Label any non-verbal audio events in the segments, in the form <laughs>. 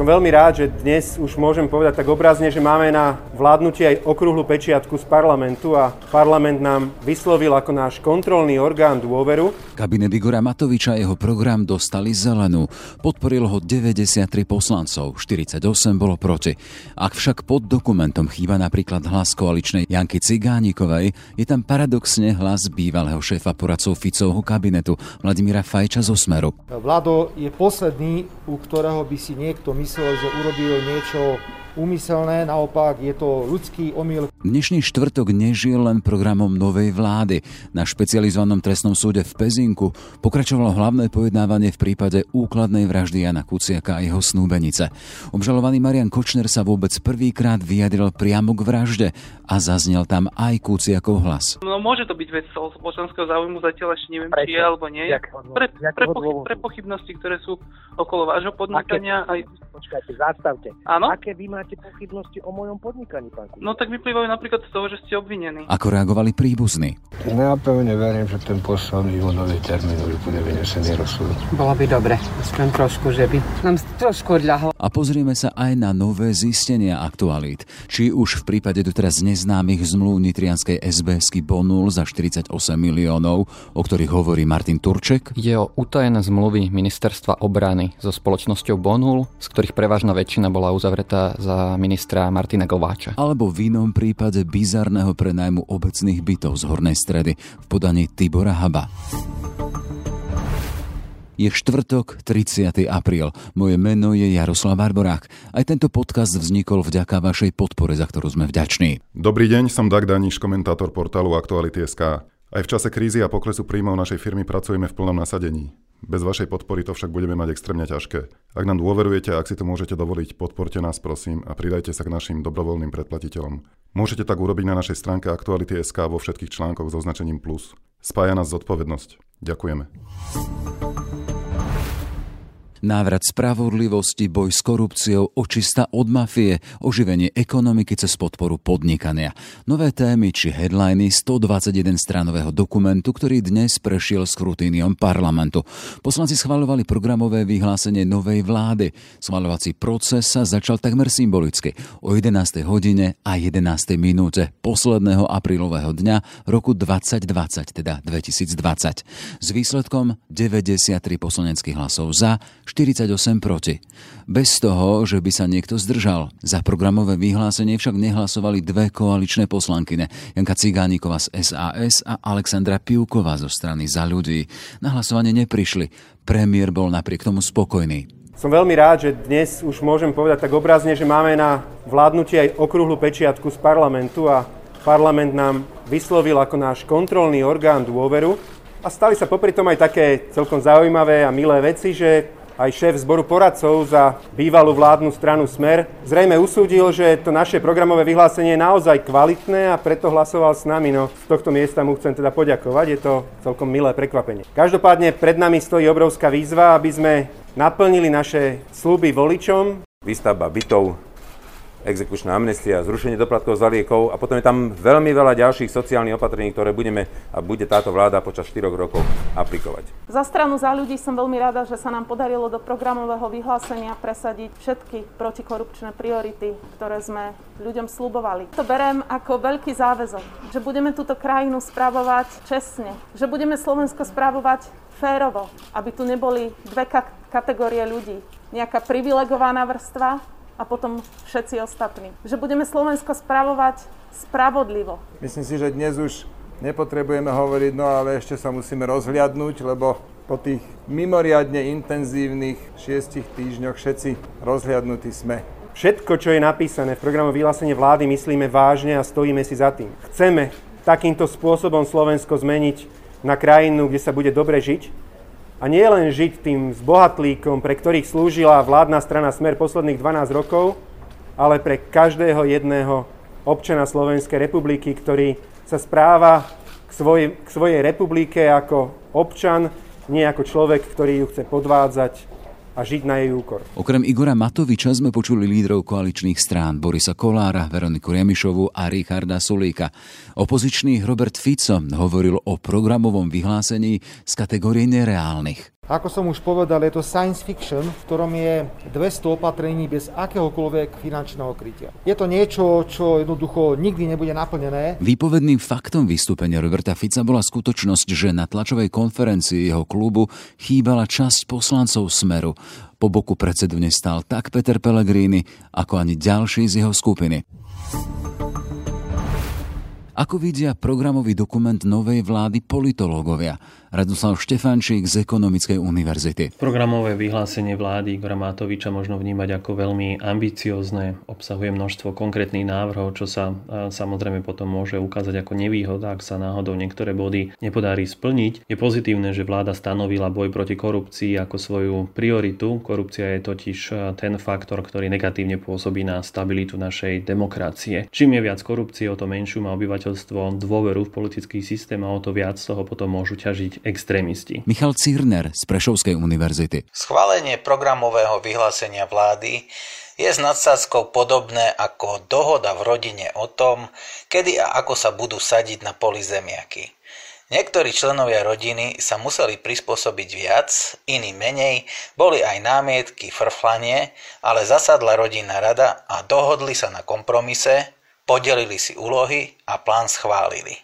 Som veľmi rád, že dnes už môžem povedať tak obrazne, že máme na vládnutie aj okrúhlu pečiatku z parlamentu a parlament nám vyslovil ako náš kontrolný orgán dôveru. Kabinet Igora Matoviča a jeho program dostali zelenú. Podporil ho 93 poslancov, 48 bolo proti. Ak však pod dokumentom chýba napríklad hlas koaličnej Janky Cigánikovej, je tam paradoxne hlas bývalého šéfa poradcov Ficovho kabinetu Vladimíra Fajča zo Smeru. Vlado je posledný, u ktorého by si niekto myslel, myslel, že urobil niečo úmyselné, naopak je to ľudský omyl. Dnešný štvrtok nežil len programom novej vlády. Na špecializovanom trestnom súde v Pezinku pokračovalo hlavné pojednávanie v prípade úkladnej vraždy Jana Kuciaka a jeho snúbenice. Obžalovaný Marian Kočner sa vôbec prvýkrát vyjadril priamo k vražde a zaznel tam aj Kuciakov hlas. No môže to byť vec spoločenského záujmu, zatiaľ ešte neviem, Prečo? či je alebo nie. Pre, pre, pochyb, pre pochybnosti, ktoré sú okolo vášho podnikania. Aké, aj... Počkajte, zastavte. Áno? Aké vy máte pochybnosti o mojom podnikaní, pán No tak vyplývajú napríklad z toho, že ste obvinení. Ako reagovali príbuzní? No ja pevne verím, že ten posledný júnový termín už bude vynesený rozsudok. Bolo by dobre, aspoň trošku, že by nám trošku odľahlo. A pozrieme sa aj na nové zistenia aktualít. Či už v prípade doteraz neznámych zmluv nitrianskej SBSky Bonul za 48 miliónov, o ktorých hovorí Martin Turček. Ide o utajené zmluvy ministerstva obrany so spoločnosťou Bonul, z ktorých prevažná väčšina bola uzavretá za za ministra Martina Glváča. Alebo v inom prípade bizarného prenajmu obecných bytov z Hornej stredy v podaní Tibora Haba. Je štvrtok, 30. apríl. Moje meno je Jaroslav Barborák. Aj tento podcast vznikol vďaka vašej podpore, za ktorú sme vďační. Dobrý deň, som Dag Daniš, komentátor portálu Aktuality.sk. Aj v čase krízy a poklesu príjmov našej firmy pracujeme v plnom nasadení. Bez vašej podpory to však budeme mať extrémne ťažké. Ak nám dôverujete, ak si to môžete dovoliť, podporte nás prosím a pridajte sa k našim dobrovoľným predplatiteľom. Môžete tak urobiť na našej stránke Aktuality.sk vo všetkých článkoch so značením plus. Spája nás zodpovednosť. Ďakujeme. Návrat spravodlivosti, boj s korupciou, očista od mafie, oživenie ekonomiky cez podporu podnikania. Nové témy či headliny 121 stranového dokumentu, ktorý dnes prešiel skrutíniom parlamentu. Poslanci schvaľovali programové vyhlásenie novej vlády. Schvaľovací proces sa začal takmer symbolicky o 11. hodine a 11. minúte posledného aprílového dňa roku 2020, teda 2020. S výsledkom 93 poslaneckých hlasov za, 48 proti. Bez toho, že by sa niekto zdržal. Za programové vyhlásenie však nehlasovali dve koaličné poslankyne, Janka Cigánikova z SAS a Alexandra Pivková zo strany Za ľudí. Na hlasovanie neprišli. Premiér bol napriek tomu spokojný. Som veľmi rád, že dnes už môžem povedať tak obrazne, že máme na vládnutie aj okrúhlu pečiatku z parlamentu a parlament nám vyslovil ako náš kontrolný orgán dôveru. A stali sa popri tom aj také celkom zaujímavé a milé veci, že aj šéf zboru poradcov za bývalú vládnu stranu Smer, zrejme usúdil, že to naše programové vyhlásenie je naozaj kvalitné a preto hlasoval s nami. No, z tohto miesta mu chcem teda poďakovať, je to celkom milé prekvapenie. Každopádne pred nami stojí obrovská výzva, aby sme naplnili naše sluby voličom. Výstavba bytov exekučná amnestia, zrušenie doplatkov za liekov a potom je tam veľmi veľa ďalších sociálnych opatrení, ktoré budeme a bude táto vláda počas 4 rokov aplikovať. Za stranu za ľudí som veľmi rada, že sa nám podarilo do programového vyhlásenia presadiť všetky protikorupčné priority, ktoré sme ľuďom slubovali. To berem ako veľký záväzok, že budeme túto krajinu správovať čestne, že budeme Slovensko správovať férovo, aby tu neboli dve kategórie ľudí. Nejaká privilegovaná vrstva a potom všetci ostatní. Že budeme Slovensko spravovať spravodlivo. Myslím si, že dnes už nepotrebujeme hovoriť, no ale ešte sa musíme rozhliadnúť, lebo po tých mimoriadne intenzívnych šiestich týždňoch všetci rozhliadnutí sme. Všetko, čo je napísané v programu vyhlásenie vlády, myslíme vážne a stojíme si za tým. Chceme takýmto spôsobom Slovensko zmeniť na krajinu, kde sa bude dobre žiť, a nie len žiť tým zbohatlíkom, pre ktorých slúžila vládna strana Smer posledných 12 rokov, ale pre každého jedného občana Slovenskej republiky, ktorý sa správa k svojej, k svojej republike ako občan, nie ako človek, ktorý ju chce podvádzať a žiť na jej úkor. Okrem Igora Matoviča sme počuli lídrov koaličných strán Borisa Kolára, Veroniku Remišovu a Richarda Sulíka. Opozičný Robert Fico hovoril o programovom vyhlásení z kategórie nereálnych. Ako som už povedal, je to science fiction, v ktorom je 200 opatrení bez akéhokoľvek finančného krytia. Je to niečo, čo jednoducho nikdy nebude naplnené. Výpovedným faktom vystúpenia Roberta Fica bola skutočnosť, že na tlačovej konferencii jeho klubu chýbala časť poslancov Smeru. Po boku predsedu nestal tak Peter Pellegrini, ako ani ďalší z jeho skupiny. Ako vidia programový dokument novej vlády politológovia? Radoslav Štefančík z Ekonomickej univerzity. Programové vyhlásenie vlády Igora Matoviča možno vnímať ako veľmi ambiciozne, obsahuje množstvo konkrétnych návrhov, čo sa samozrejme potom môže ukázať ako nevýhoda, ak sa náhodou niektoré body nepodarí splniť. Je pozitívne, že vláda stanovila boj proti korupcii ako svoju prioritu. Korupcia je totiž ten faktor, ktorý negatívne pôsobí na stabilitu našej demokracie. Čím je viac korupcie, o to menšiu má obyvateľstvo dôveru v politický systém a o to viac toho potom môžu ťažiť extrémisti. Michal Círner z Prešovskej univerzity. Schválenie programového vyhlásenia vlády je s nadsázkou podobné ako dohoda v rodine o tom, kedy a ako sa budú sadiť na poli zemiaky. Niektorí členovia rodiny sa museli prispôsobiť viac, iní menej, boli aj námietky, frflanie, ale zasadla rodinná rada a dohodli sa na kompromise, podelili si úlohy a plán schválili.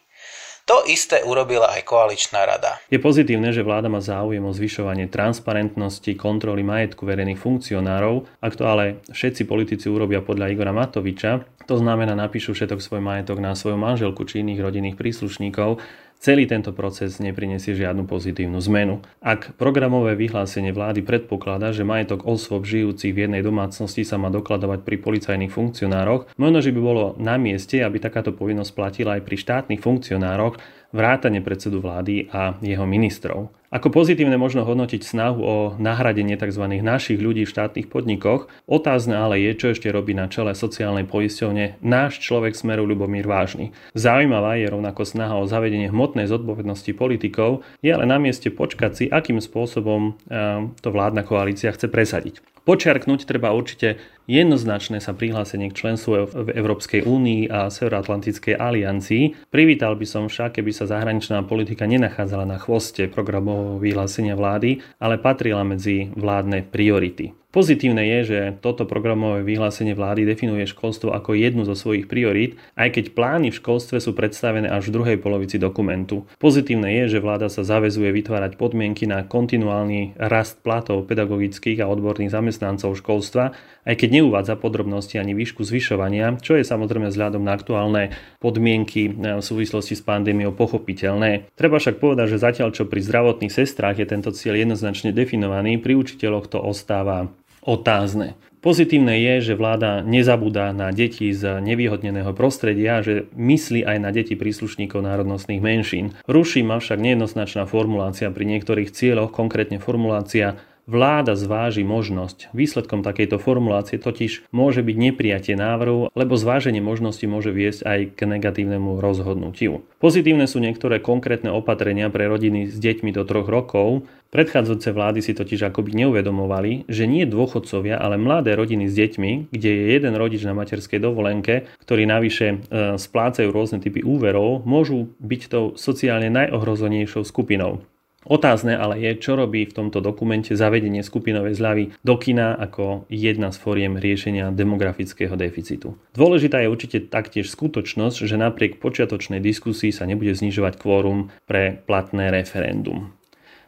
To isté urobila aj koaličná rada. Je pozitívne, že vláda má záujem o zvyšovanie transparentnosti kontroly majetku verejných funkcionárov. Ak to ale všetci politici urobia podľa Igora Matoviča, to znamená napíšu všetok svoj majetok na svoju manželku či iných rodinných príslušníkov, celý tento proces neprinesie žiadnu pozitívnu zmenu. Ak programové vyhlásenie vlády predpokladá, že majetok osôb žijúcich v jednej domácnosti sa má dokladovať pri policajných funkcionároch, možno, že by bolo na mieste, aby takáto povinnosť platila aj pri štátnych funkcionároch, vrátane predsedu vlády a jeho ministrov. Ako pozitívne možno hodnotiť snahu o nahradenie tzv. našich ľudí v štátnych podnikoch, otázne ale je, čo ešte robí na čele sociálnej poisťovne náš človek smeru Ľubomír Vážny. Zaujímavá je rovnako snaha o zavedenie hmotnej zodpovednosti politikov, je ale na mieste počkať si, akým spôsobom eh, to vládna koalícia chce presadiť. Počiarknúť treba určite jednoznačné sa prihlásenie k členstvu v Európskej únii a Severoatlantickej aliancii. Privítal by som však, keby sa zahraničná politika nenachádzala na chvoste programového vyhlásenia vlády, ale patrila medzi vládne priority. Pozitívne je, že toto programové vyhlásenie vlády definuje školstvo ako jednu zo svojich priorít, aj keď plány v školstve sú predstavené až v druhej polovici dokumentu. Pozitívne je, že vláda sa zavezuje vytvárať podmienky na kontinuálny rast platov pedagogických a odborných zamestnancov školstva, aj keď neuvádza podrobnosti ani výšku zvyšovania, čo je samozrejme vzhľadom na aktuálne podmienky v súvislosti s pandémiou pochopiteľné. Treba však povedať, že zatiaľ čo pri zdravotných sestrách je tento cieľ jednoznačne definovaný, pri učiteľoch to ostáva otázne. Pozitívne je, že vláda nezabúda na deti z nevýhodneného prostredia, že myslí aj na deti príslušníkov národnostných menšín. Ruší ma však nejednoznačná formulácia pri niektorých cieľoch, konkrétne formulácia Vláda zváži možnosť. Výsledkom takejto formulácie totiž môže byť neprijatie návrhu, lebo zváženie možnosti môže viesť aj k negatívnemu rozhodnutiu. Pozitívne sú niektoré konkrétne opatrenia pre rodiny s deťmi do troch rokov. Predchádzajúce vlády si totiž akoby neuvedomovali, že nie dôchodcovia, ale mladé rodiny s deťmi, kde je jeden rodič na materskej dovolenke, ktorí navyše e, splácajú rôzne typy úverov, môžu byť tou sociálne najohrozenejšou skupinou. Otázne ale je, čo robí v tomto dokumente zavedenie skupinovej zľavy do kina ako jedna z foriem riešenia demografického deficitu. Dôležitá je určite taktiež skutočnosť, že napriek počiatočnej diskusii sa nebude znižovať kvórum pre platné referendum.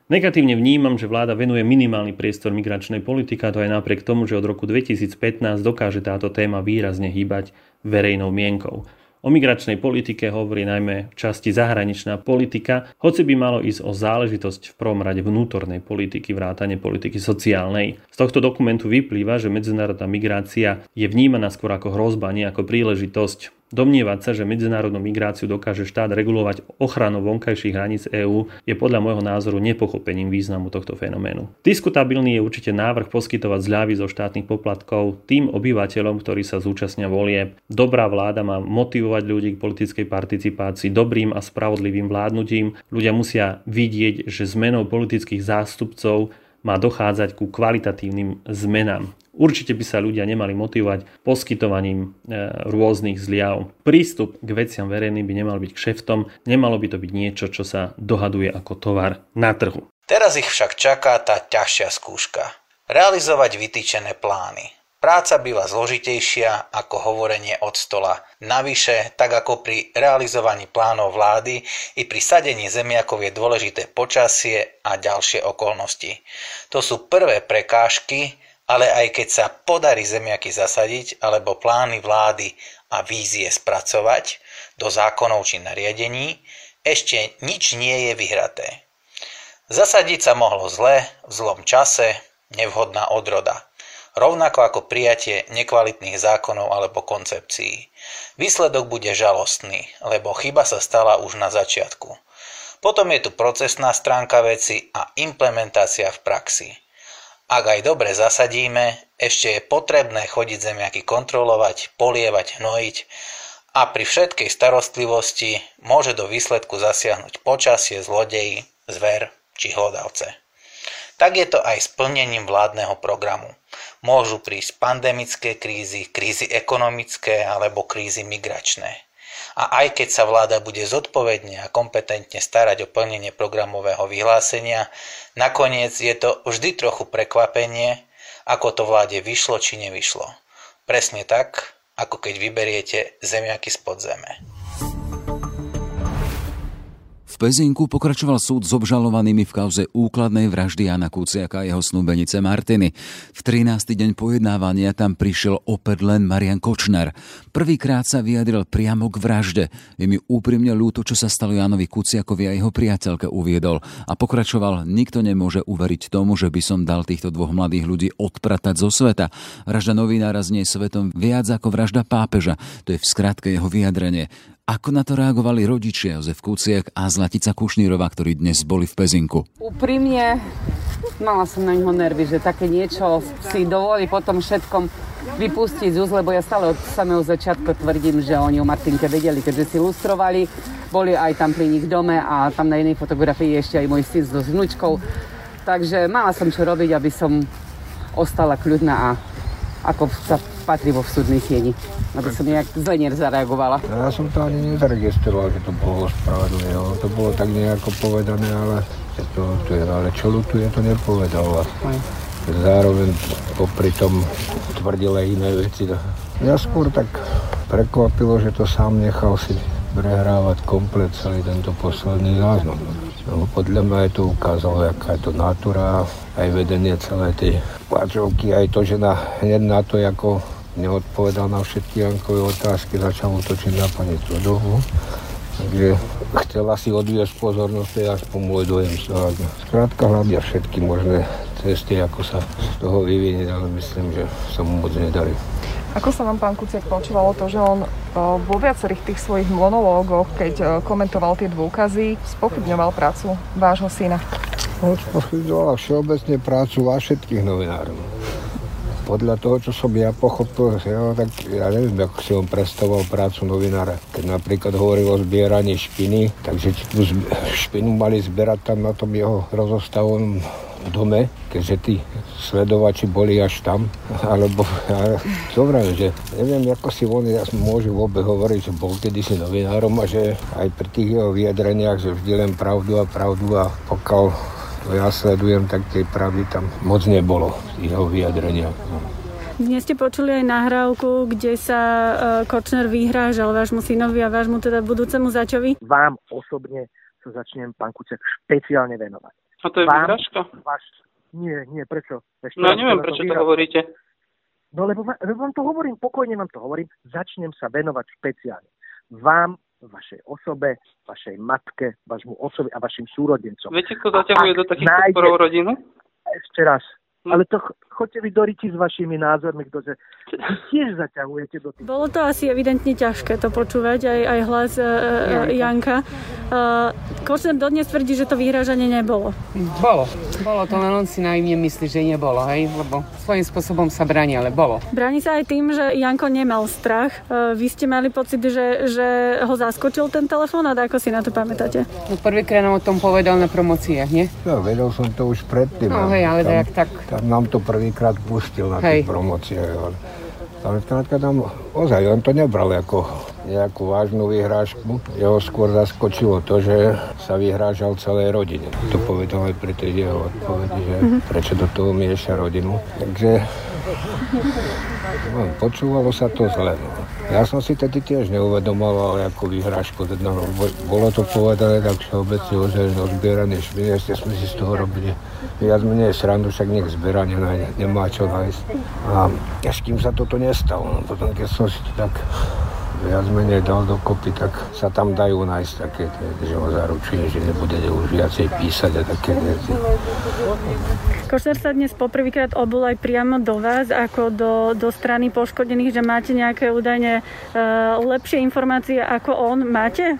Negatívne vnímam, že vláda venuje minimálny priestor migračnej politike a to aj napriek tomu, že od roku 2015 dokáže táto téma výrazne hýbať verejnou mienkou. O migračnej politike hovorí najmä v časti zahraničná politika, hoci by malo ísť o záležitosť v prvom rade vnútornej politiky, vrátane politiky sociálnej. Z tohto dokumentu vyplýva, že medzinárodná migrácia je vnímaná skôr ako hrozba, nie ako príležitosť. Domnievať sa, že medzinárodnú migráciu dokáže štát regulovať ochranou vonkajších hraníc EÚ je podľa môjho názoru nepochopením významu tohto fenoménu. Diskutabilný je určite návrh poskytovať zľavy zo štátnych poplatkov tým obyvateľom, ktorí sa zúčastnia volie. Dobrá vláda má motivovať ľudí k politickej participácii dobrým a spravodlivým vládnutím. Ľudia musia vidieť, že zmenou politických zástupcov má dochádzať ku kvalitatívnym zmenám. Určite by sa ľudia nemali motivovať poskytovaním e, rôznych zliav. Prístup k veciam verejným by nemal byť kšeftom, nemalo by to byť niečo, čo sa dohaduje ako tovar na trhu. Teraz ich však čaká tá ťažšia skúška. Realizovať vytýčené plány. Práca býva zložitejšia ako hovorenie od stola. Navyše, tak ako pri realizovaní plánov vlády, i pri sadení zemiakov je dôležité počasie a ďalšie okolnosti. To sú prvé prekážky, ale aj keď sa podarí zemiaky zasadiť alebo plány vlády a vízie spracovať do zákonov či nariadení, ešte nič nie je vyhraté. Zasadiť sa mohlo zle, v zlom čase, nevhodná odroda rovnako ako prijatie nekvalitných zákonov alebo koncepcií. Výsledok bude žalostný, lebo chyba sa stala už na začiatku. Potom je tu procesná stránka veci a implementácia v praxi. Ak aj dobre zasadíme, ešte je potrebné chodiť zemiaky kontrolovať, polievať, hnojiť a pri všetkej starostlivosti môže do výsledku zasiahnuť počasie, zlodeji, zver či hlodavce. Tak je to aj s plnením vládneho programu. Môžu prísť pandemické krízy, krízy ekonomické alebo krízy migračné. A aj keď sa vláda bude zodpovedne a kompetentne starať o plnenie programového vyhlásenia, nakoniec je to vždy trochu prekvapenie, ako to vláde vyšlo či nevyšlo. Presne tak, ako keď vyberiete zemiaky z podzeme. Pezinku pokračoval súd s obžalovanými v kauze úkladnej vraždy Jana Kuciaka a jeho snúbenice Martiny. V 13. deň pojednávania tam prišiel opäť len Marian Kočner. Prvýkrát sa vyjadril priamo k vražde. Je mi úprimne ľúto, čo sa stalo Janovi Kuciakovi a jeho priateľke uviedol. A pokračoval, nikto nemôže uveriť tomu, že by som dal týchto dvoch mladých ľudí odpratať zo sveta. Vražda novinára znie svetom viac ako vražda pápeža. To je v skratke jeho vyjadrenie. Ako na to reagovali rodičia Jozef Kuciak a Zlatica Kušnírova, ktorí dnes boli v Pezinku? Úprimne, mala som na ňo nervy, že také niečo si dovolí potom všetkom vypustiť z lebo ja stále od samého začiatku tvrdím, že oni o Martinke vedeli, keďže si lustrovali, boli aj tam pri nich dome a tam na jednej fotografii ešte aj môj syn s vnúčkou. Takže mala som čo robiť, aby som ostala kľudná a ako sa patrí vo súdnej sieni. Aby som nejak zle nezareagovala. Ja som to ani nezaregistroval, že to bolo spravedlivé. To bolo tak nejako povedané, ale, to, to je, ale čo ľutuje, to nepovedal. Zároveň popri tom tvrdil aj iné veci. Ja skôr tak prekvapilo, že to sám nechal si prehrávať komplet celý tento posledný záznam. No, podľa mňa je to ukázalo, aká je to natura, aj vedenie celé tej páčovky, aj to, že na, hneď na to, ako neodpovedal na všetky Jankové otázky, začal utočiť na pani Todovú. Takže chcela si odviesť pozornosť, to je aspoň môj dojem z toho. Skrátka hľadia všetky možné cesty, ako sa z toho vyvinieť, ale myslím, že sa mu moc nedarí. Ako sa vám, pán Kuciak, počúvalo to, že on vo viacerých tých svojich monológoch, keď komentoval tie dôkazy, spochybňoval prácu vášho syna? On spochybňoval všeobecne prácu vás všetkých novinárov podľa toho, čo som ja pochopil, ja, tak ja neviem, ako si on predstavoval prácu novinára. Keď napríklad hovoril o zbieraní špiny, takže tú špinu mali zbierať tam na tom jeho rozostavom dome, keďže tí sledovači boli až tam, alebo ja dobre, že neviem, ako si on ja môžu vôbec hovoriť, že bol kedysi novinárom a že aj pri tých jeho vyjadreniach, že vždy len pravdu a pravdu a pokiaľ ja sledujem, tak tej pravdy tam moc nebolo jeho vyjadreniach. Dnes ste počuli aj nahrávku, kde sa uh, Kočner vyhrážal vášmu synovi a vášmu teda budúcemu začovi? Vám osobne sa začnem, pán Kuciak, špeciálne venovať. A to je vyhrážka? Váš... Nie, nie, prečo? Ešte no neviem, prečo to, to hovoríte. No lebo, lebo vám to hovorím, pokojne vám to hovorím, začnem sa venovať špeciálne. Vám vašej osobe, vašej matke, vašmu otcovi a vašim súrodencom. Viete, kto zaťahuje do takých nájde... rodinu? Ešte raz. Ale to chodte vy do s vašimi názormi, ktože vy tiež zaťahujete do tých... Bolo to asi evidentne ťažké to počúvať, aj, aj hlas uh, Janka. Uh, Kočner dodnes tvrdí, že to vyhrážanie nebolo. Bolo. Bolo to, len on si naivne myslí, že nebolo, hej? Lebo svojím spôsobom sa bráni, ale bolo. Bráni sa aj tým, že Janko nemal strach. Uh, vy ste mali pocit, že, že ho zaskočil ten telefón a ako si na to pamätáte? No prvýkrát nám o tom povedal na promociách, nie? Ja, vedel som to už predtým. No hej, ale tam, tak tak nám to prvýkrát pustil na tých promóciách. Ale, ale tam, ozaj, on to nebral ako nejakú vážnu vyhrážku. Jeho skôr zaskočilo to, že sa vyhrážal celej rodine. To povedal aj pri tej jeho odpovedi, že mhm. prečo do toho mieša rodinu. Takže no, počúvalo sa to zle. No. Ja som si tedy tiež neuvedomoval ako vyhrážku. No, bolo to povedané tak všeobecne, že zbierané šmine, ste sme si z toho robili viac menej srandu, však nech zbiera nemá čo nájsť. A až kým sa toto nestalo, no, potom keď som si to tak viac menej dal dokopy, tak sa tam dajú nájsť také, že ho zaručuje, že nebude už viacej písať a také veci. Košer sa dnes poprvýkrát obul aj priamo do vás, ako do, do strany poškodených, že máte nejaké údajne uh, lepšie informácie ako on. Máte?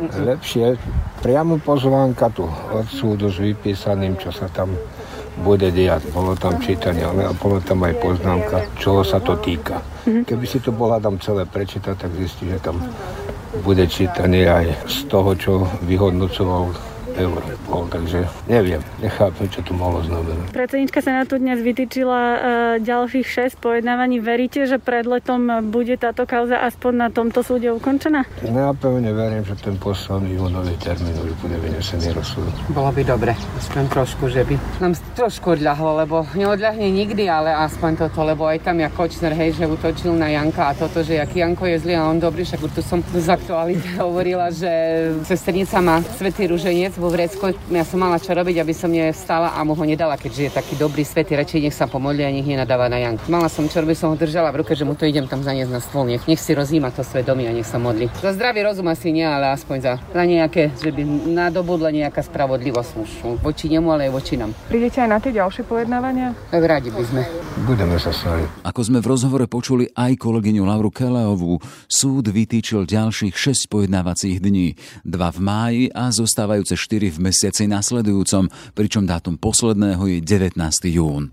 Lepšie. Priamo pozvánka tu od súdu s vypísaným, čo sa tam bude diať. Bolo tam čítanie, ale bolo tam aj poznámka, čoho sa to týka. Mm-hmm. Keby si to bola tam celé prečítať, tak zistí, že tam bude čítanie aj z toho, čo vyhodnocoval eur bol, takže neviem, nechápem, čo to mohlo znamenať. Predsednička Senátu dnes vytýčila uh, ďalších 6 pojednávaní. Veríte, že pred letom bude táto kauza aspoň na tomto súde ukončená? No ja pevne verím, že ten posledný júnový termín už bude vynesený rozsud. Bolo by dobre, aspoň trošku, že by nám trošku odľahlo, lebo neodľahne nikdy, ale aspoň toto, lebo aj tam ja Kočner, hej, že utočil na Janka a toto, že aký Janko je zlý a on dobrý, však tu som z aktuality <laughs> hovorila, že sesternica má svetý ruženec vo vrecku. Ja som mala čo robiť, aby som nevstala a mu ho nedala, keďže je taký dobrý svetý, radšej nech sa pomodli a nech nenadáva na Jank. Mala som čo robiť, som ho držala v ruke, že mu to idem tam zaniesť na stôl. Nech, nech si rozíma to svoje domy a nech sa modli. Za zdravý rozum asi nie, ale aspoň za, za nejaké, že by nadobudla nejaká spravodlivosť už voči nemu, ale aj voči nám. Prídete aj na tie ďalšie pojednávania? Tak radi by sme. Budeme sa snažiť. Ako sme v rozhovore počuli aj kolegyňu Lauru Keleovú, súd vytýčil ďalších 6 pojednávacích dní. Dva v máji a zostávajúce 4 4 v mesiaci nasledujúcom, pričom dátum posledného je 19. jún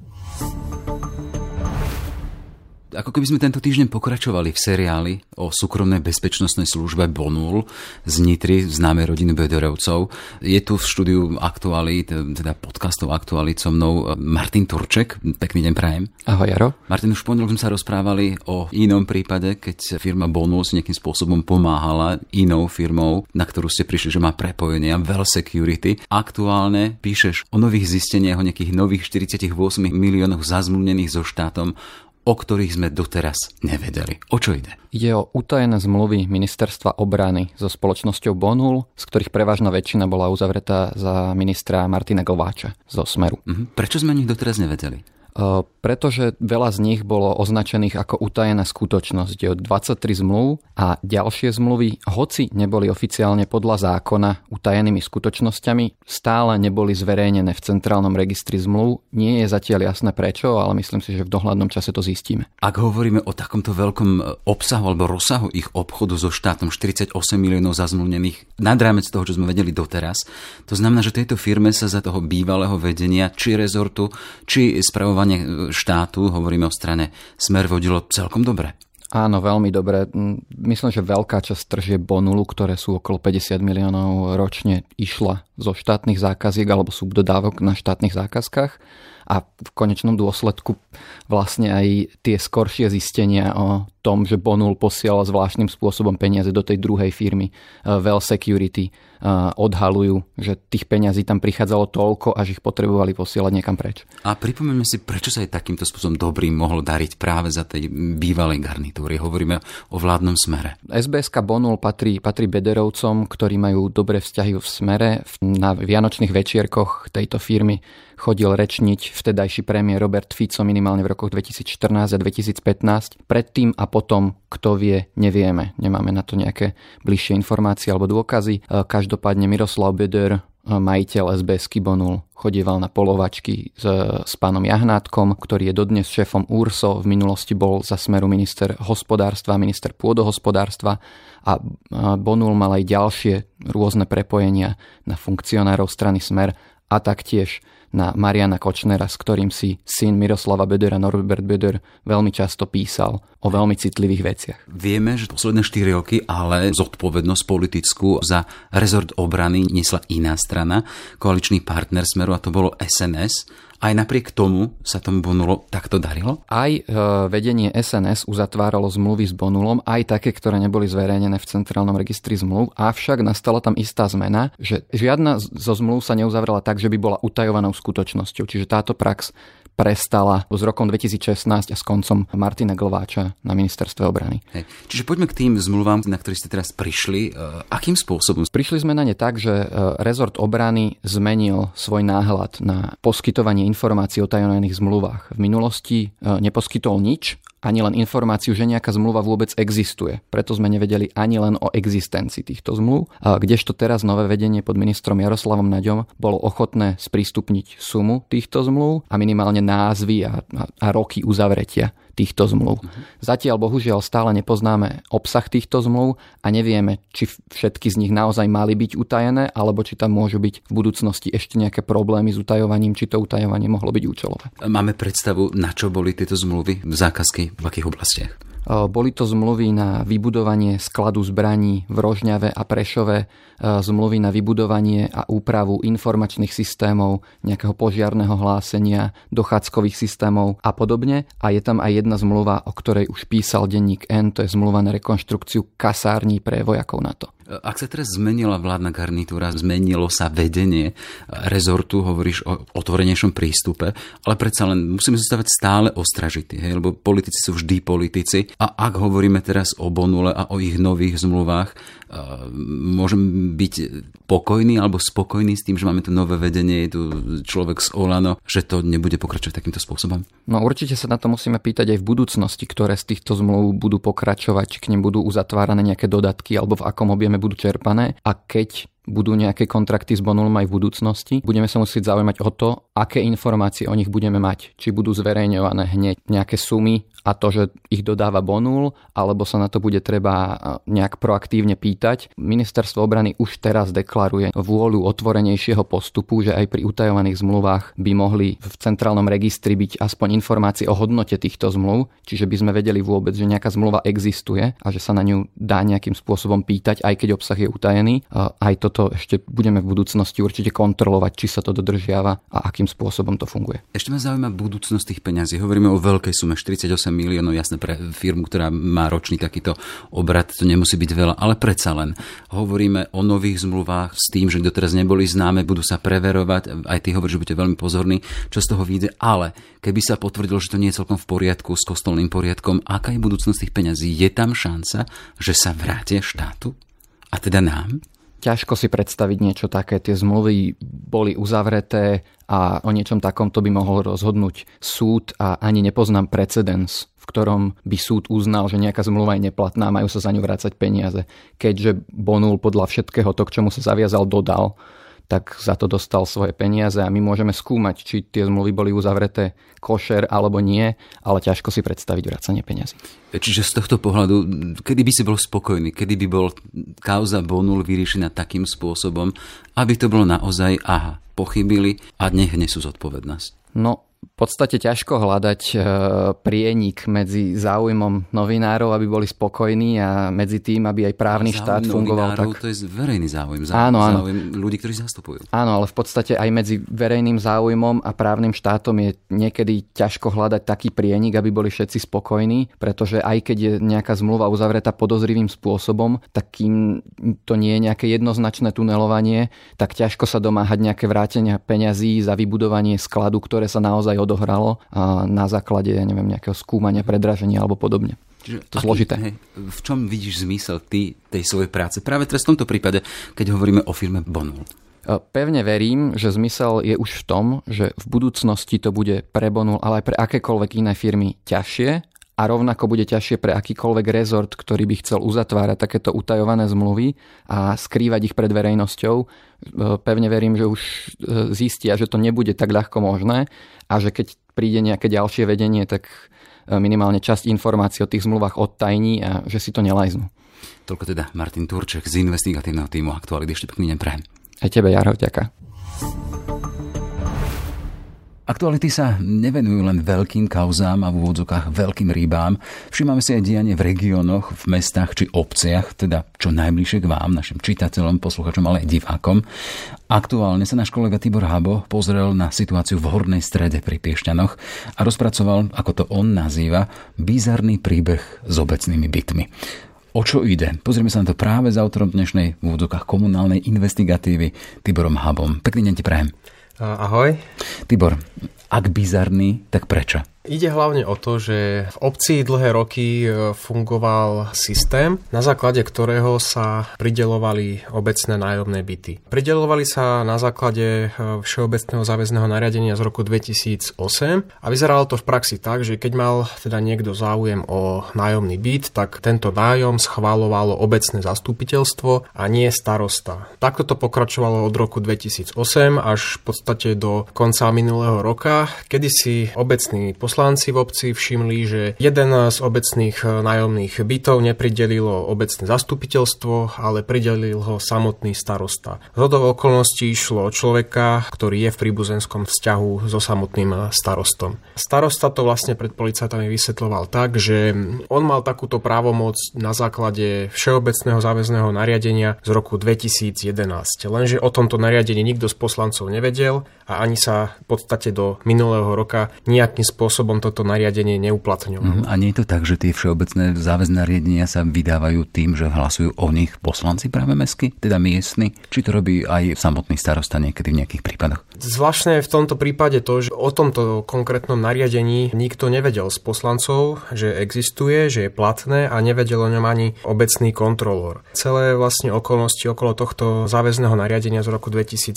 ako keby sme tento týždeň pokračovali v seriáli o súkromnej bezpečnostnej službe Bonul z Nitry, známej rodiny Bederovcov. Je tu v štúdiu aktuály, teda podcastov aktuály so mnou Martin Turček. Pekný deň prajem. Ahoj Jaro. Martin, už pondelok sme sa rozprávali o inom prípade, keď firma Bonul si nejakým spôsobom pomáhala inou firmou, na ktorú ste prišli, že má prepojenia, Well Security. Aktuálne píšeš o nových zisteniach, o nejakých nových 48 miliónoch zazmluvnených so štátom, o ktorých sme doteraz nevedeli. O čo ide? Ide o utajené zmluvy ministerstva obrany so spoločnosťou Bonul, z ktorých prevažná väčšina bola uzavretá za ministra Martina Glváča zo Smeru. Mhm. Prečo sme o nich doteraz nevedeli? Pretože veľa z nich bolo označených ako utajená skutočnosť. Je 23 zmluv a ďalšie zmluvy, hoci neboli oficiálne podľa zákona utajenými skutočnosťami, stále neboli zverejnené v centrálnom registri zmluv. Nie je zatiaľ jasné prečo, ale myslím si, že v dohľadnom čase to zistíme. Ak hovoríme o takomto veľkom e, obsahu alebo rozsahu ich obchodu so štátom 48 miliónov zazmluvnených nad rámec toho, čo sme vedeli doteraz, to znamená, že tejto firme sa za toho bývalého vedenia či rezortu, či spravovania fungovanie štátu, hovoríme o strane Smer, vodilo celkom dobre. Áno, veľmi dobre. Myslím, že veľká časť tržie Bonulu, ktoré sú okolo 50 miliónov ročne, išla zo štátnych zákaziek alebo subdodávok na štátnych zákazkách a v konečnom dôsledku vlastne aj tie skoršie zistenia o tom, že Bonul posielal zvláštnym spôsobom peniaze do tej druhej firmy uh, Well Security odhalujú, že tých peňazí tam prichádzalo toľko, až ich potrebovali posielať niekam preč. A pripomeňme si, prečo sa aj takýmto spôsobom dobrým mohlo dariť práve za tej bývalej garnitúry. Hovoríme o vládnom smere. SBSK Bonul patrí, patrí Bederovcom, ktorí majú dobré vzťahy v smere. Na vianočných večierkoch tejto firmy chodil rečniť vtedajší premiér Robert Fico minimálne v rokoch 2014 a 2015. Predtým a potom, kto vie, nevieme. Nemáme na to nejaké bližšie informácie alebo dôkazy. E, každopádne Miroslav Beder, e, majiteľ SBS Kibonul, chodieval na polovačky s, s pánom Jahnátkom, ktorý je dodnes šéfom URSO, v minulosti bol za smeru minister hospodárstva, minister pôdohospodárstva a Bonul mal aj ďalšie rôzne prepojenia na funkcionárov strany Smer a taktiež na Mariana Kočnera, s ktorým si syn Miroslava Bedera, Norbert Beder, veľmi často písal o veľmi citlivých veciach. Vieme, že posledné 4 roky ale zodpovednosť politickú za rezort obrany nesla iná strana, koaličný partner Smeru a to bolo SNS. Aj napriek tomu sa tomu Bonulo takto darilo? Aj e, vedenie SNS uzatváralo zmluvy s Bonulom, aj také, ktoré neboli zverejnené v Centrálnom registri zmluv, avšak nastala tam istá zmena, že žiadna zo zmluv sa neuzavrela tak, že by bola utajovanou skutočnosťou. Čiže táto prax prestala s rokom 2016 a s koncom Martina Glváča na ministerstve obrany. Hej. Čiže poďme k tým zmluvám, na ktorých ste teraz prišli. E, akým spôsobom? Prišli sme na ne tak, že e, rezort obrany zmenil svoj náhľad na poskytovanie informácií o tajomných zmluvách. V minulosti e, neposkytol nič ani len informáciu, že nejaká zmluva vôbec existuje. Preto sme nevedeli ani len o existencii týchto zmluv. Kdežto teraz nové vedenie pod ministrom Jaroslavom Naďom bolo ochotné sprístupniť sumu týchto zmluv a minimálne názvy a, a, a roky uzavretia týchto zmluv. Zatiaľ bohužiaľ stále nepoznáme obsah týchto zmluv a nevieme, či všetky z nich naozaj mali byť utajené, alebo či tam môžu byť v budúcnosti ešte nejaké problémy s utajovaním, či to utajovanie mohlo byť účelové. Máme predstavu, na čo boli tieto zmluvy, v zákazky, v akých oblastiach? Boli to zmluvy na vybudovanie skladu zbraní v Rožňave a Prešove, zmluvy na vybudovanie a úpravu informačných systémov, nejakého požiarného hlásenia, dochádzkových systémov a podobne. A je tam aj jedna zmluva, o ktorej už písal denník N, to je zmluva na rekonštrukciu kasární pre vojakov NATO. Ak sa teraz zmenila vládna garnitúra, zmenilo sa vedenie rezortu, hovoríš o otvorenejšom prístupe, ale predsa len musíme zostávať stále ostražití, hej, lebo politici sú vždy politici. A ak hovoríme teraz o Bonule a o ich nových zmluvách, môžem byť pokojný alebo spokojný s tým, že máme tu nové vedenie, je tu človek z Olano, že to nebude pokračovať takýmto spôsobom? No určite sa na to musíme pýtať aj v budúcnosti, ktoré z týchto zmluv budú pokračovať, k nim budú uzatvárané nejaké dodatky alebo v akom objeme budú čerpané a keď budú nejaké kontrakty s Bonulom aj v budúcnosti. Budeme sa musieť zaujímať o to, aké informácie o nich budeme mať. Či budú zverejňované hneď nejaké sumy a to, že ich dodáva Bonul, alebo sa na to bude treba nejak proaktívne pýtať. Ministerstvo obrany už teraz deklaruje vôľu otvorenejšieho postupu, že aj pri utajovaných zmluvách by mohli v centrálnom registri byť aspoň informácie o hodnote týchto zmluv, čiže by sme vedeli vôbec, že nejaká zmluva existuje a že sa na ňu dá nejakým spôsobom pýtať, aj keď obsah je utajený. Aj to toto ešte budeme v budúcnosti určite kontrolovať, či sa to dodržiava a akým spôsobom to funguje. Ešte ma zaujíma budúcnosť tých peňazí. Hovoríme o veľkej sume, 48 miliónov, jasne pre firmu, ktorá má ročný takýto obrad, to nemusí byť veľa, ale predsa len. Hovoríme o nových zmluvách s tým, že doteraz neboli známe, budú sa preverovať, aj ty hovoríš, že budete veľmi pozorní, čo z toho vyjde, ale keby sa potvrdilo, že to nie je celkom v poriadku s kostolným poriadkom, aká je budúcnosť tých peňazí? Je tam šanca, že sa vrátia štátu? A teda nám? Ťažko si predstaviť niečo také. Tie zmluvy boli uzavreté a o niečom takomto by mohol rozhodnúť súd a ani nepoznám precedens, v ktorom by súd uznal, že nejaká zmluva je neplatná a majú sa za ňu vrácať peniaze. Keďže Bonul podľa všetkého to, k čomu sa zaviazal, dodal, tak za to dostal svoje peniaze a my môžeme skúmať, či tie zmluvy boli uzavreté košer alebo nie, ale ťažko si predstaviť vracanie peniazy. Čiže z tohto pohľadu, kedy by si bol spokojný, kedy by bol kauza Bonul vyriešená takým spôsobom, aby to bolo naozaj, aha, pochybili a nech nesú zodpovednosť. No, v podstate ťažko hľadať e, prienik medzi záujmom novinárov, aby boli spokojní a medzi tým, aby aj právny záujem štát fungoval tak. to je verejný záujem, záujem, áno, áno. záujem ľudí, ktorí zastupujú. Áno, ale v podstate aj medzi verejným záujmom a právnym štátom je niekedy ťažko hľadať taký prienik, aby boli všetci spokojní, pretože aj keď je nejaká zmluva uzavretá podozrivým spôsobom, tak kým to nie je nejaké jednoznačné tunelovanie, tak ťažko sa domáhať nejaké vrátenia peňazí za vybudovanie skladu, ktoré sa naozaj naozaj odohralo a na základe, ja neviem, nejakého skúmania, predraženia alebo podobne. Čiže to aký, zložité. Hej, v čom vidíš zmysel ty tej svojej práce? Práve teraz v tomto prípade, keď hovoríme o filme Bonul. E, pevne verím, že zmysel je už v tom, že v budúcnosti to bude pre Bonul, ale aj pre akékoľvek iné firmy ťažšie a rovnako bude ťažšie pre akýkoľvek rezort, ktorý by chcel uzatvárať takéto utajované zmluvy a skrývať ich pred verejnosťou. E, pevne verím, že už e, zistia, že to nebude tak ľahko možné a že keď príde nejaké ďalšie vedenie, tak e, minimálne časť informácií o tých zmluvách odtajní a že si to nelajznú. Toľko teda Martin Turček z investigatívneho týmu Aktuality. Ešte pekný deň prajem. Aj tebe, Jaro, ďaká. Aktuality sa nevenujú len veľkým kauzám a v úvodzokách veľkým rýbám. Všímame si aj dianie v regiónoch, v mestách či obciach, teda čo najbližšie k vám, našim čitateľom, posluchačom, ale aj divákom. Aktuálne sa náš kolega Tibor Habo pozrel na situáciu v Hornej strede pri Piešťanoch a rozpracoval, ako to on nazýva, bizarný príbeh s obecnými bytmi. O čo ide? Pozrieme sa na to práve s autorom dnešnej v úvodzokách komunálnej investigatívy Tiborom Habom. Pekný deň ti prajem. Ahoj. Tibor, ak bizarný, tak prečo? Ide hlavne o to, že v obci dlhé roky e, fungoval systém, na základe ktorého sa pridelovali obecné nájomné byty. Pridelovali sa na základe e, Všeobecného záväzného nariadenia z roku 2008 a vyzeralo to v praxi tak, že keď mal teda niekto záujem o nájomný byt, tak tento nájom schválovalo obecné zastupiteľstvo a nie starosta. Takto to pokračovalo od roku 2008 až v podstate do konca minulého roka, kedy si obecný poslanci v obci všimli, že jeden z obecných eh, nájomných bytov nepridelilo obecné zastupiteľstvo, ale pridelil ho samotný starosta. Z okolností išlo o človeka, ktorý je v príbuzenskom vzťahu so samotným starostom. Starosta to vlastne pred policajtami vysvetloval tak, že on mal takúto právomoc na základe Všeobecného záväzného nariadenia z roku 2011. Lenže o tomto nariadení nikto z poslancov nevedel a ani sa v podstate do minulého roka nejakým spôsobom toto nariadenie neuplatňovalo. Mm, a nie je to tak, že tie všeobecné záväzné nariadenia sa vydávajú tým, že hlasujú o nich poslanci práve mesky, teda miestni? Či to robí aj samotný starosta niekedy v nejakých prípadoch? Zvláštne v tomto prípade to, že o tomto konkrétnom nariadení nikto nevedel z poslancov, že existuje, že je platné a nevedel o ňom ani obecný kontrolór. Celé vlastne okolnosti okolo tohto záväzného nariadenia z roku 2011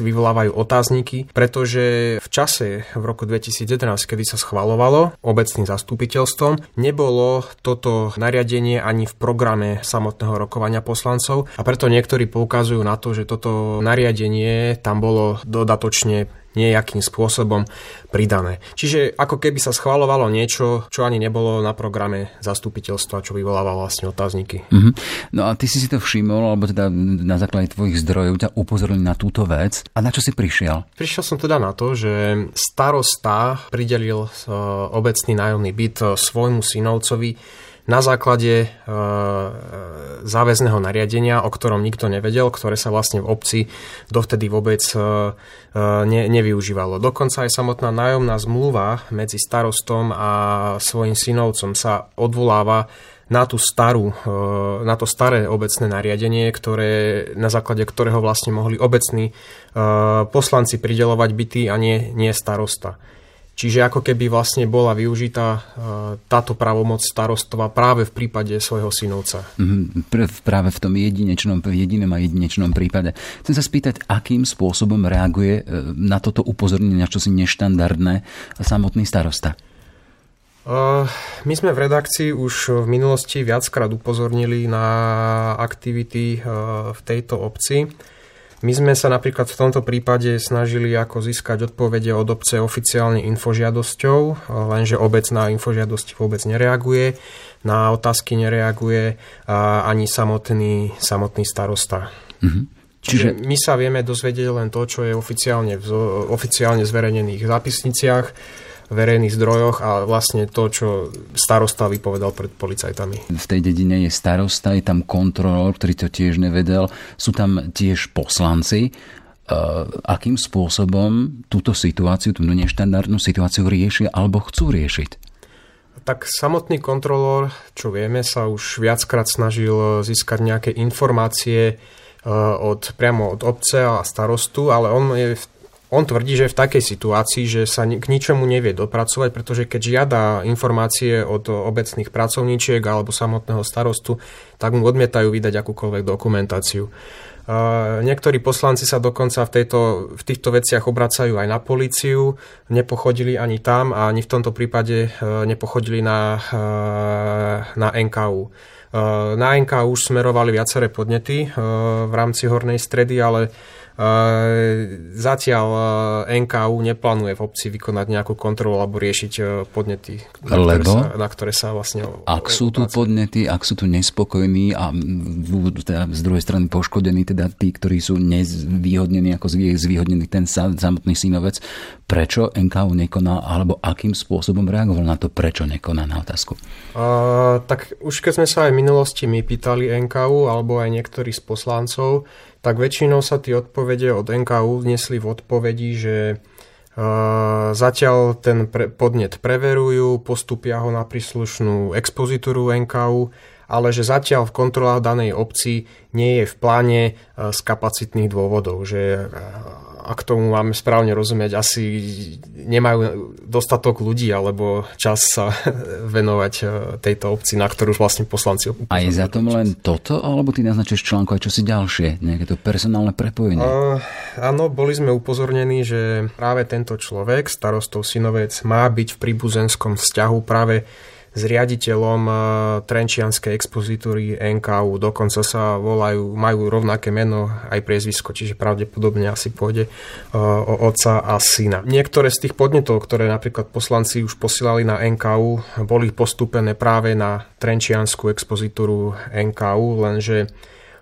vyvolávajú otázniky, pretože v čase v roku 2011, kedy sa schvalovalo obecným zastupiteľstvom. Nebolo toto nariadenie ani v programe samotného rokovania poslancov a preto niektorí poukazujú na to, že toto nariadenie tam bolo dodatočne nejakým spôsobom pridané. Čiže ako keby sa schvalovalo niečo, čo ani nebolo na programe zastupiteľstva, čo vyvoláva vlastne otázniky. Mm-hmm. No a ty si si to všimol, alebo teda na základe tvojich zdrojov ťa upozorili na túto vec. A na čo si prišiel? Prišiel som teda na to, že starosta pridelil e, obecný nájomný byt e, svojmu synovcovi na základe e, záväzného nariadenia, o ktorom nikto nevedel, ktoré sa vlastne v obci dovtedy vôbec e, e, ne, nevyužívalo. Dokonca aj samotná nájomná zmluva medzi starostom a svojim synovcom sa odvoláva na, tú starú, e, na to staré obecné nariadenie, ktoré, na základe ktorého vlastne mohli obecní e, poslanci pridelovať byty a nie, nie starosta. Čiže ako keby vlastne bola využitá e, táto pravomoc starostova práve v prípade svojho synovca. Mm, práve v tom jedinečnom, v jedinom a jedinečnom prípade. Chcem sa spýtať, akým spôsobom reaguje e, na toto upozornenie na čosi neštandardné samotný starosta? Uh, my sme v redakcii už v minulosti viackrát upozornili na aktivity v tejto obci. My sme sa napríklad v tomto prípade snažili ako získať odpovede od obce oficiálne infožiadosťou, lenže obec na infožiadosti vôbec nereaguje, na otázky nereaguje ani samotný, samotný starosta. Mm-hmm. Čiže my sa vieme dozvedieť len to, čo je oficiálne, v, oficiálne zverejnených zápisniciach verejných zdrojoch a vlastne to, čo starosta vypovedal pred policajtami. V tej dedine je starosta, je tam kontrolór, ktorý to tiež nevedel, sú tam tiež poslanci. Uh, akým spôsobom túto situáciu, túto neštandardnú situáciu riešia alebo chcú riešiť? Tak samotný kontrolór, čo vieme, sa už viackrát snažil získať nejaké informácie od, priamo od obce a starostu, ale on je v on tvrdí, že je v takej situácii, že sa k ničomu nevie dopracovať, pretože keď žiada informácie od obecných pracovníčiek alebo samotného starostu, tak mu odmietajú vydať akúkoľvek dokumentáciu. Niektorí poslanci sa dokonca v, tejto, v týchto veciach obracajú aj na políciu, nepochodili ani tam a ani v tomto prípade e, nepochodili na, e, na NKU. E, na NKU už smerovali viaceré podnety v rámci hornej stredy, ale Zatiaľ NKU neplánuje v obci vykonať nejakú kontrolu alebo riešiť podnety, na, Lebo, ktoré, sa, na ktoré sa vlastne... Ak sú tu podnety, ak sú tu nespokojní a teda z druhej strany poškodení, teda tí, ktorí sú nezvýhodnení, ako zvýhodnený ten samotný synovec, prečo NKU nekoná, alebo akým spôsobom reagoval na to, prečo nekoná na otázku? Uh, tak už keď sme sa aj v minulosti my pýtali NKU, alebo aj niektorí z poslancov, tak väčšinou sa tie odpovede od NKU vnesli v odpovedi, že Uh, zatiaľ ten pre, podnet preverujú, postupia ho na príslušnú expozitúru NKU, ale že zatiaľ v kontrolách danej obci nie je v pláne uh, z kapacitných dôvodov, že uh, ak tomu máme správne rozumieť, asi nemajú dostatok ľudí alebo čas sa <laughs> venovať e, tejto obci, na ktorú vlastne poslanci A je za tom len toto, alebo ty naznačíš článku aj čosi ďalšie, nejaké to personálne prepojenie? Uh, áno, boli sme upozornení, že práve tento človek, starostov synovec, má byť v príbuzenskom vzťahu práve s riaditeľom e, Trenčianskej expozitúry NKU. Dokonca sa volajú, majú rovnaké meno aj priezvisko, čiže pravdepodobne asi pôjde e, o otca a syna. Niektoré z tých podnetov, ktoré napríklad poslanci už posielali na NKU, boli postúpené práve na Trenčianskú expozitúru NKU, lenže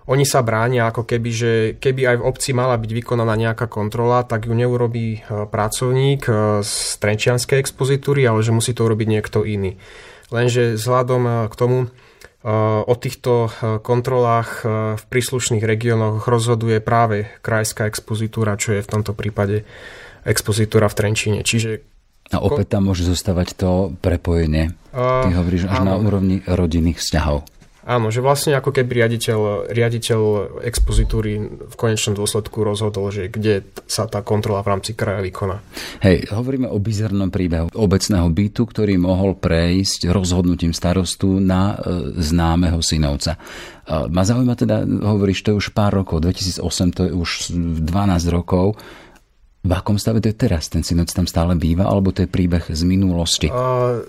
oni sa bránia ako keby, že keby aj v obci mala byť vykonaná nejaká kontrola, tak ju neurobí e, pracovník z Trenčianskej expozitúry, ale že musí to urobiť niekto iný. Lenže vzhľadom eh, k tomu, eh, O týchto eh, kontrolách v príslušných regiónoch rozhoduje práve krajská expozitúra, čo je v tomto prípade expozitúra v Trenčíne. Čiže a opäť tam môže zostávať to prepojenie. Ty hovoríš až áno. na úrovni rodinných vzťahov. Áno, že vlastne ako keby riaditeľ, riaditeľ expozitúry v konečnom dôsledku rozhodol, že kde sa tá kontrola v rámci kraja vykoná. Hej, hovoríme o bizarnom príbehu obecného bytu, ktorý mohol prejsť rozhodnutím starostu na e, známeho synovca. E, ma zaujíma teda, hovoríš, to je už pár rokov, 2008 to je už 12 rokov. V akom stave to je teraz? Ten synovc tam stále býva, alebo to je príbeh z minulosti? Uh,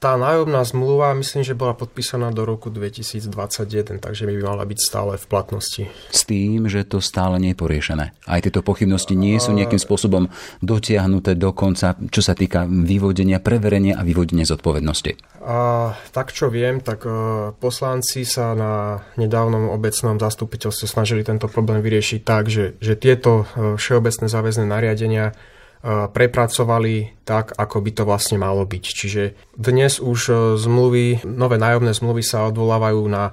tá nájomná zmluva myslím, že bola podpísaná do roku 2021, takže by mala byť stále v platnosti. S tým, že to stále nie je poriešené. Aj tieto pochybnosti nie sú nejakým spôsobom dotiahnuté do konca, čo sa týka vyvodenia, preverenia a vyvodenia zodpovednosti. A, tak čo viem, tak uh, poslanci sa na nedávnom obecnom zastupiteľstve snažili tento problém vyriešiť tak, že, že tieto uh, všeobecné záväzné nariadenia prepracovali tak, ako by to vlastne malo byť. Čiže dnes už e, zmluvy, nové nájomné zmluvy sa odvolávajú na e,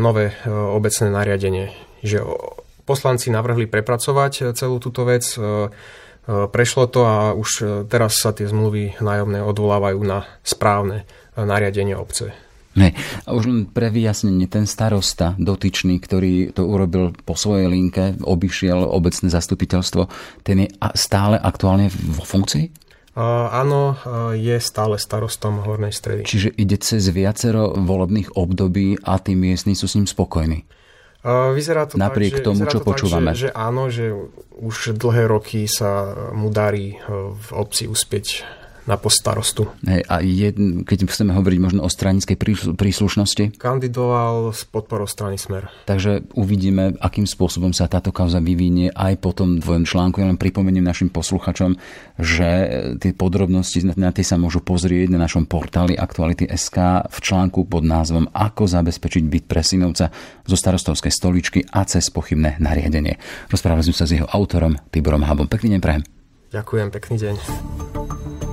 nové obecné nariadenie. Že poslanci navrhli prepracovať celú túto vec, prešlo to a už teraz sa tie zmluvy nájomné odvolávajú na správne nariadenie obce. Ne. A už len pre vyjasnenie, ten starosta dotyčný, ktorý to urobil po svojej linke, obišiel obecné zastupiteľstvo, ten je stále aktuálne vo funkcii? Uh, áno, uh, je stále starostom Hornej stredy. Čiže ide cez viacero volebných období a tí miestni sú s ním spokojní? Uh, vyzerá to Napriek tak, tomu, čo to počúvame. Tak, že, že áno, že už dlhé roky sa mu darí v obci uspieť na post starostu. Hej, a je, keď chceme hovoriť možno o stranickej príslušnosti? Kandidoval s podporou strany Smer. Takže uvidíme, akým spôsobom sa táto kauza vyvinie aj po tom tvojom článku. Ja len pripomeniem našim posluchačom, že tie podrobnosti na tie sa môžu pozrieť na našom portáli Aktuality.sk v článku pod názvom Ako zabezpečiť byt pre synovca zo starostovskej stoličky a cez pochybné nariadenie. Rozprávali sme sa s jeho autorom Tiborom Habom. Pekný deň prajem. Ďakujem, pekný deň.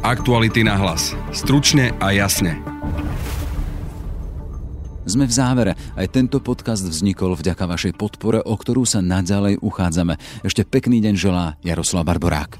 Aktuality na hlas. Stručne a jasne. Sme v závere. Aj tento podcast vznikol vďaka vašej podpore, o ktorú sa naďalej uchádzame. Ešte pekný deň želá Jaroslav Barborák.